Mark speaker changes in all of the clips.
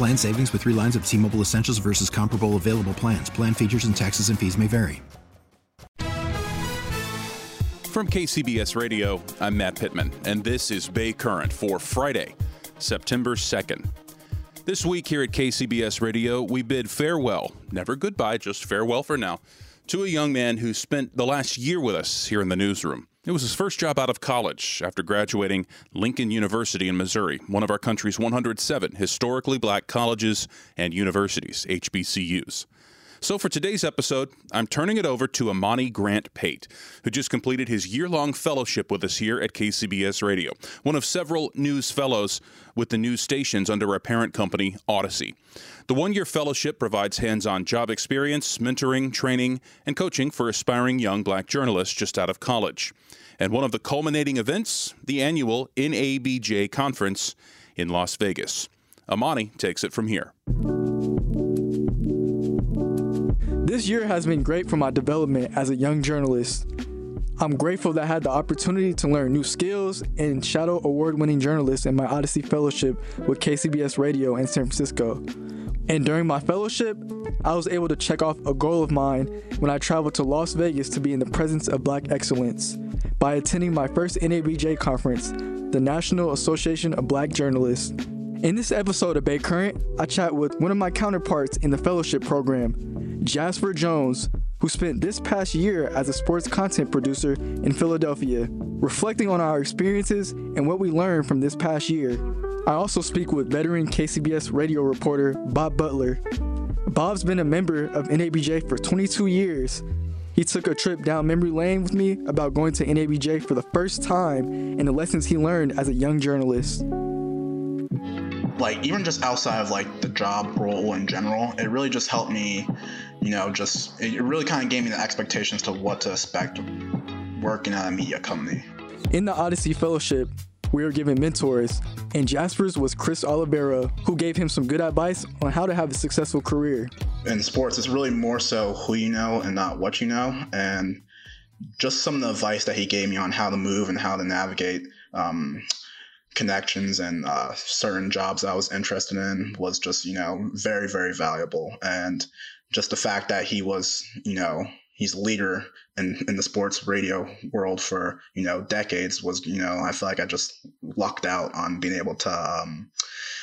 Speaker 1: Plan savings with three lines of T Mobile Essentials versus comparable available plans. Plan features and taxes and fees may vary.
Speaker 2: From KCBS Radio, I'm Matt Pittman, and this is Bay Current for Friday, September 2nd. This week here at KCBS Radio, we bid farewell, never goodbye, just farewell for now, to a young man who spent the last year with us here in the newsroom. It was his first job out of college after graduating Lincoln University in Missouri, one of our country's 107 historically black colleges and universities, HBCUs. So for today's episode, I'm turning it over to Amani Grant Pate, who just completed his year long fellowship with us here at KCBS Radio, one of several news fellows with the news stations under our parent company, Audacy. The one year fellowship provides hands on job experience, mentoring, training, and coaching for aspiring young black journalists just out of college. And one of the culminating events, the annual NABJ conference in Las Vegas. Amani takes it from here.
Speaker 3: This year has been great for my development as a young journalist. I'm grateful that I had the opportunity to learn new skills and shadow award winning journalists in my Audacy Fellowship with KCBS Radio in San Francisco. And during my fellowship, I was able to check off a goal of mine when I traveled to Las Vegas to be in the presence of Black excellence by attending my first NABJ conference, the National Association of Black Journalists. In this episode of Bay Current, I chat with one of my counterparts in the fellowship program, Jasper Jones, who spent this past year as a sports content producer in Philadelphia, reflecting on our experiences and what we learned from this past year. I also speak with veteran KCBS radio reporter Bob Butler. Bob's been a member of NABJ for 22 years. He took a trip down memory lane with me about going to NABJ for the first time and the lessons he learned as a young journalist
Speaker 4: like even just outside of like the job role in general it really just helped me you know just it really kind of gave me the expectations to what to expect working at a media company
Speaker 3: in the Audacy fellowship we were given mentors and jasper's was chris oliviero who gave him some good advice on how to have a successful career
Speaker 4: in sports it's really more so who you know and not what you know and just some of the advice that he gave me on how to move and how to navigate um, connections and uh, certain jobs I was interested in was just, you know, very, very valuable. And just the fact that he was, you know, he's a leader in, in the sports radio world for, you know, decades was, you know, I feel like I just lucked out on being able to, um,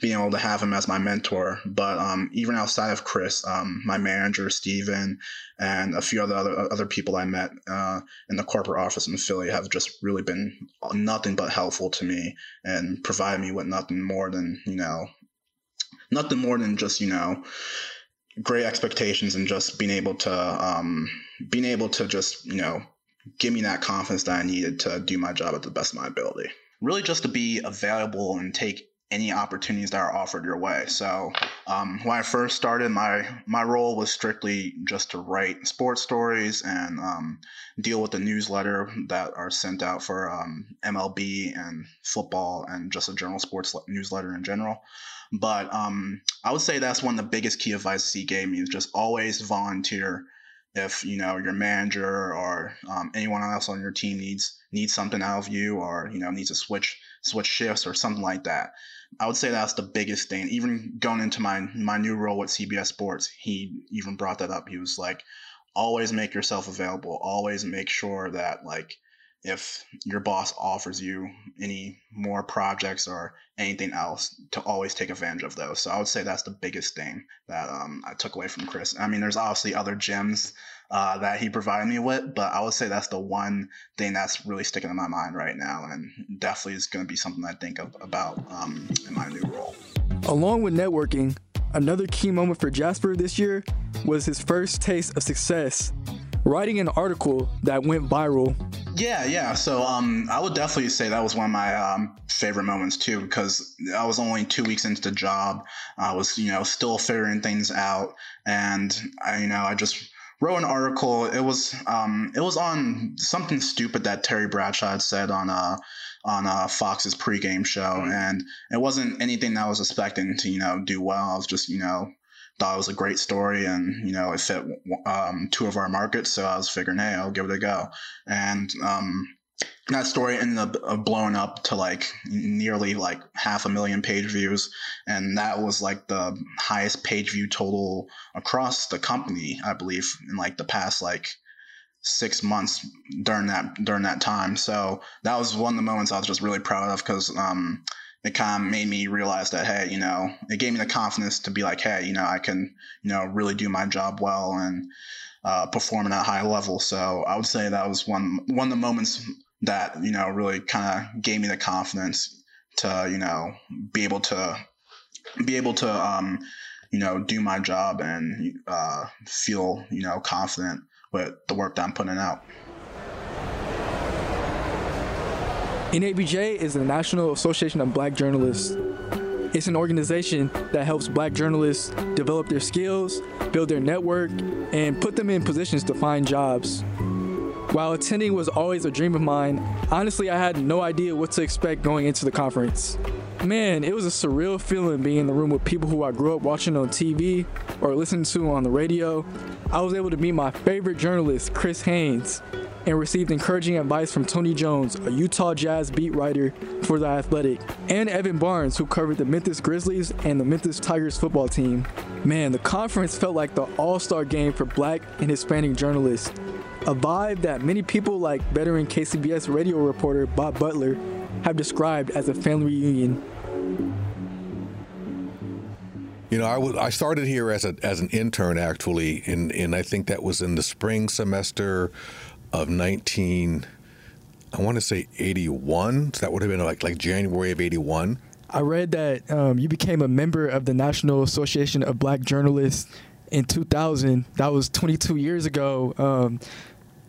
Speaker 4: being able to have him as my mentor. But um, even outside of Chris, um, my manager, Steven, and a few other other, other people I met uh, in the corporate office in Philly have just really been nothing but helpful to me and provided me with nothing more than you know, nothing more than just you know, great expectations and just being able to um, being able to just you know give me that confidence that I needed to do my job at the best of my ability. Really, just to be available and take any opportunities that are offered your way. So um, when I first started, my my role was strictly just to write sports stories and um, deal with the newsletter that are sent out for um, MLB and football and just a general sports newsletter in general. But um, I would say that's one of the biggest key advice he gave me is just always volunteer if you know your manager or um, anyone else on your team needs needs something out of you or you know needs to switch switch shifts or something like that I would say that's the biggest thing. Even going into my my new role with CBS Sports, he even brought that up. He was like, always make yourself available. Always make sure that like if your boss offers you any more projects or anything else to always take advantage of those. So i would say that's the biggest thing that um, i took away from chris. I mean there's obviously other gems uh, that he provided me with but i would say that's the one thing that's really sticking in my mind right now and definitely is going to be something i think of, about um, in my new role.
Speaker 3: Along with networking another key moment for jasper this year was his first taste of success. Writing an article that went viral
Speaker 4: yeah, yeah. So um, I would definitely say that was one of my um, favorite moments too, because I was only two weeks into the job. I was, you know, still figuring things out, and I, you know, I just wrote an article. It was, um, it was on something stupid that Terry Bradshaw had said on uh on uh, Fox's pregame show, and it wasn't anything that I was expecting to, you know, do well. I was just, you know, thought it was a great story and you know it fit um, two of our markets so i was figuring hey i'll give it a go. And um, that story ended up blowing up to like nearly like half a million page views and that was like the highest page view total across the company i believe in like the past like six months during that during that time. So that was one of the moments i was just really proud of because um, it kind of made me realize that hey you know it gave me the confidence to be like hey you know i can you know really do my job well and uh, perform at a high level. So i would say that was one one of the moments that you know really kind of gave me the confidence to you know be able to be able to um you know do my job and uh, feel you know confident with the work that i'm putting out
Speaker 3: NABJ is the National Association of Black Journalists. It's an organization that helps black journalists develop their skills, build their network, and put them in positions to find jobs. While attending was always a dream of mine, honestly, I had no idea what to expect going into the conference. Man, it was a surreal feeling being in the room with people who I grew up watching on TV or listening to on the radio. I was able to meet my favorite journalist, Chris Haynes, and received encouraging advice from Tony Jones, a Utah Jazz beat writer for The Athletic, and Evan Barnes, who covered the Memphis Grizzlies and the Memphis Tigers football team. Man, the conference felt like the all star game for black and Hispanic journalists. A vibe that many people, like veteran KCBS radio reporter Bob Butler, have described as a family reunion.
Speaker 5: You know, I, was, I started here as, a, as an intern actually, and, and I think that was in the spring semester of 19 I want to say 81. So that would have been like like January of 81.
Speaker 3: I read that um, you became a member of the National Association of Black Journalists in 2000. That was 22 years ago. Um,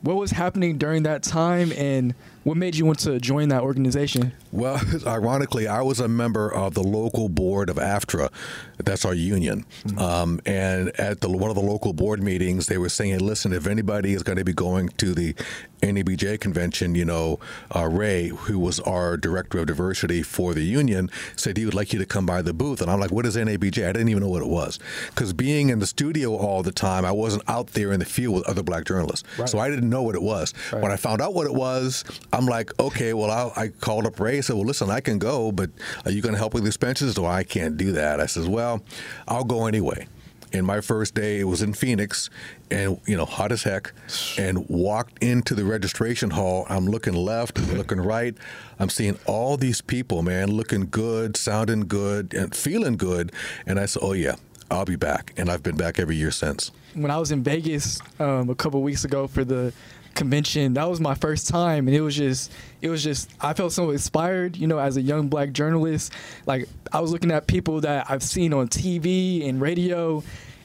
Speaker 3: what was happening during that time, and what made you want to join that organization?
Speaker 5: Well, ironically, I was a member of the local board of AFTRA. That's our union. Mm-hmm. Um, and at the, one of the local board meetings, they were saying, hey, listen, if anybody is going to be going to the NABJ convention, you know, uh, Ray, who was our director of diversity for the union, said he would like you to come by the booth. And I'm like, what is NABJ? I didn't even know what it was. Because being in the studio all the time, I wasn't out there in the field with other black journalists. Right. So I didn't know what it was. Right. When I found out what it was, I'm like, okay, well, I'll, i called up Ray. I said, well, listen, I can go, but are you going to help with the expenses? Well, I can't do that. I says, well, I'll go anyway. And my first day it was in Phoenix, and you know, hot as heck, and walked into the registration hall. I'm looking left, looking right. I'm seeing all these people, man, looking good, sounding good, and feeling good. And I said, oh yeah, I'll be back. And I've been back every year since.
Speaker 3: When I was in Vegas um, a couple weeks ago for the convention. That was my first time and it was just it was just i felt so inspired you know as a young black journalist. Like i was looking at people that i've seen on tv and radio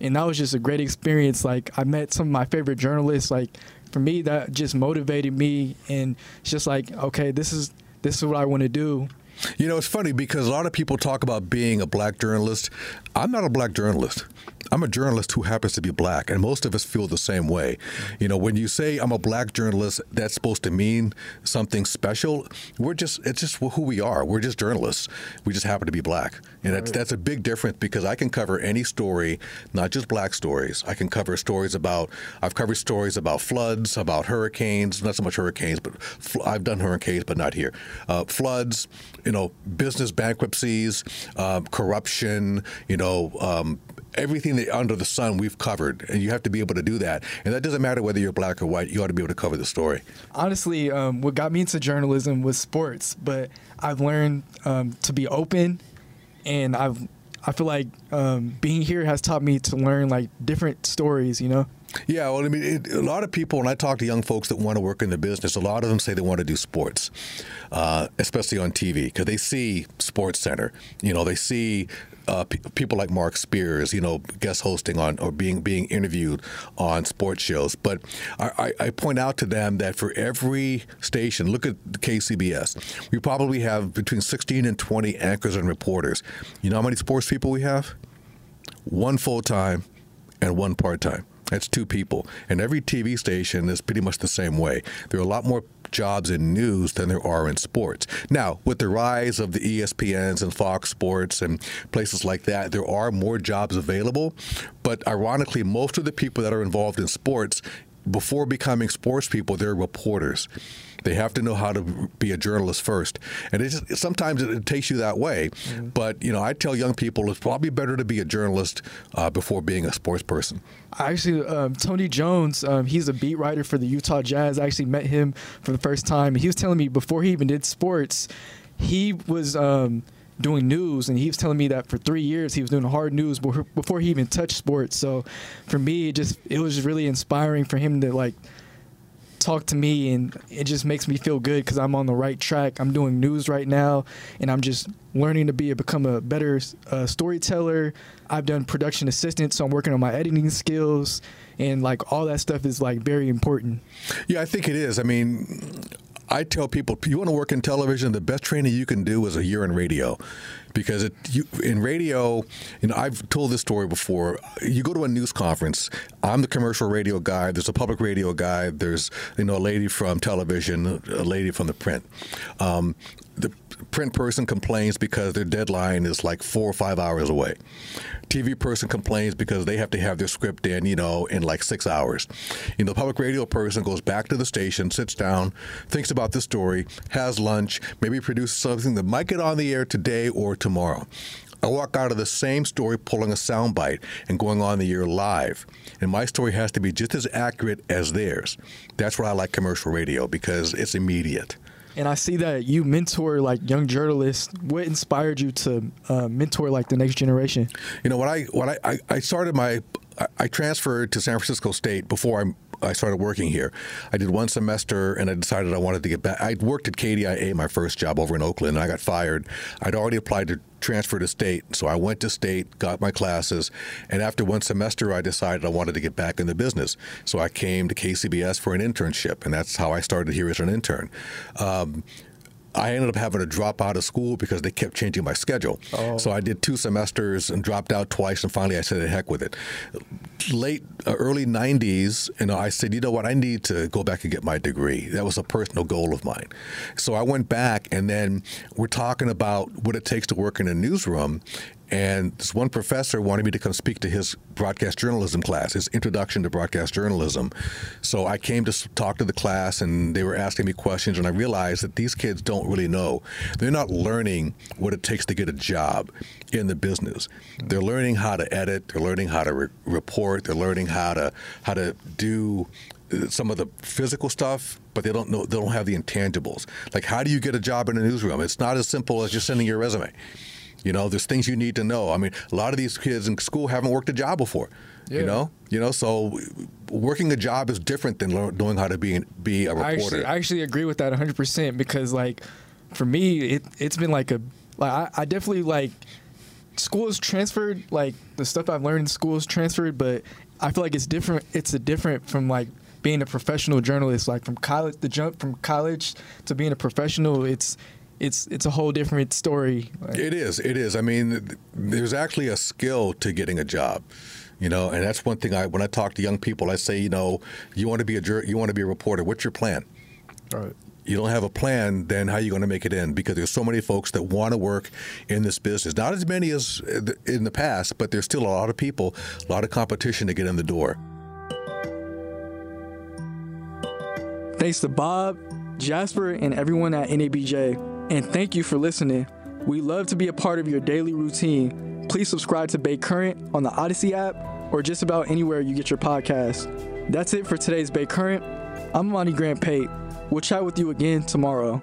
Speaker 3: and that was just a great experience. Like i met some of my favorite journalists. Like for me that just motivated me and it's just like okay this is this is what i want to do.
Speaker 5: You know, it's funny because a lot of people talk about being a black journalist. I'm not a black journalist. I'm a journalist who happens to be black, and most of us feel the same way. You know, when you say I'm a black journalist, that's supposed to mean something special. We're just it's just who we are. We're just journalists. We just happen to be black, and that's that's a big difference because I can cover any story, not just black stories. I can cover stories about I've covered stories about floods, about hurricanes, not so much hurricanes, but I've done hurricanes, but not here. Uh, floods, you know, business bankruptcies, uh, corruption, you know, um, everything that, under the sun we've covered, and you have to be able to do that. And that doesn't matter whether you're black or white. You ought to be able to cover the story.
Speaker 3: Honestly, um, what got me into journalism was sports, but I've learned um, to be open, and I've I feel like um, being here has taught me to learn like different stories. You know.
Speaker 5: Yeah, well, I mean, it, a lot of people, when I talk to young folks that want to work in the business, a lot of them say they want to do sports, uh, especially on TV, because they see Sports Center. You know, they see uh, people like Marc Spears, you know, guest hosting on or being being interviewed on sports shows. But I, I, I point out to them that for every station, look at KCBS, we probably have between 16 and 20 anchors and reporters. You know how many sports people we have? One full time and one part time. That's two people. And every TV station is pretty much the same way. There are a lot more jobs in news than there are in sports. Now, with the rise of the ESPNs and Fox Sports and places like that, there are more jobs available. But ironically, most of the people that are involved in sports, before becoming sports people, they're reporters. They have to know how to be a journalist first, and it just, sometimes it, takes you that way. Mm-hmm. But you know, I tell young people it's probably better to be a journalist uh, before being a sports person.
Speaker 3: Actually, um, Tony Jones, um, he's a beat writer for the Utah Jazz. I actually met him for the first time. He was telling me before he even did sports, he was. Um, doing news and he was telling me that for three years he was doing hard news before he even touched sports. So for me it just it was really inspiring for him to like talk to me and it just makes me feel good because i'm on the right track. I'm doing news right now and i'm just learning to be become a better uh, storyteller. I've done production assistant so i'm working on my editing skills and like all that stuff is like very important.
Speaker 5: Yeah i think it is. I mean I tell people, you want to work in television, the best training you can do is a year in radio. Because it, you, in radio, you know, I've told this story before. You go to a news conference. I'm the commercial radio guy. There's a public radio guy. There's you know a lady from television, a lady from the print. Um, the print person complains because their deadline is like four or five hours away. TV person complains because they have to have their script in, you know, in like six hours. You know, the public radio person goes back to the station, sits down, thinks about the story, has lunch, maybe produces something that might get on the air today or tomorrow. I walk out of the same story pulling a soundbite and going on the air live. And my story has to be just as accurate as theirs. That's why I like commercial radio because it's immediate
Speaker 3: and I see that you mentor like young journalists. What inspired you to uh, mentor like the next generation?
Speaker 5: You know, when I when I, I, I started my I transferred to San Francisco State before I I started working here. I did one semester and I decided I wanted to get back. I'd worked at KDIA, my first job over in Oakland, and I got fired. I'd already applied to transfer to state, so I went to state, got my classes, and after one semester, I decided I wanted to get back in the business. So I came to KCBS for an internship, and that's how I started here as an intern. Um, I ended up having to drop out of school because they kept changing my schedule. Oh. So I did two semesters and dropped out twice, and finally I said, "Heck with it." Late, uh, early '90s, you know, I said, "You know what? I need to go back and get my degree." That was a personal goal of mine. So I went back, and then we're talking about what it takes to work in a newsroom, and this one professor wanted me to come speak to his broadcast journalism class, his introduction to broadcast journalism. So I came to talk to the class, and they were asking me questions, and I realized that these kids don't really know. They're not learning what it takes to get a job in the business. They're learning how to edit. They're learning how to re- report. They're learning how to how to do uh, some of the physical stuff, but they don't know they don't have the intangibles. Like how do you get a job in a newsroom? It's not as simple as just sending your resume. You know, there's things you need to know. I mean, a lot of these kids in school haven't worked a job before. Yeah. You know, you know, so working a job is different than knowing how to be be a reporter.
Speaker 3: I actually, I actually agree with that 100 percent because, like, for me, it it's been like a like I, I definitely like school is transferred. Like the stuff I've learned in school is transferred, but I feel like it's different. It's a different from like being a professional journalist. Like from college, the jump from college to being a professional, it's it's it's a whole different story.
Speaker 5: It is. It is. I mean, there's actually a skill to getting a job. You know, and that's one thing I when I talk to young people, I say, you know, you want to be a you want to be a reporter. What's your plan?
Speaker 3: Right.
Speaker 5: You don't have a plan, then how are you going to make it in? Because there's so many folks that want to work in this business. Not as many as uh, in the past, but there's still a lot of people, a lot of competition to get in the door.
Speaker 3: Thanks to Bob, Jasper, and everyone at NABJ and thank you for listening. We love to be a part of your daily routine. please subscribe to Bay Current on the Audacy app or just about anywhere you get your podcasts. That's it for today's Bay Current. I'm Amani Grant Pate. We'll chat with you again tomorrow.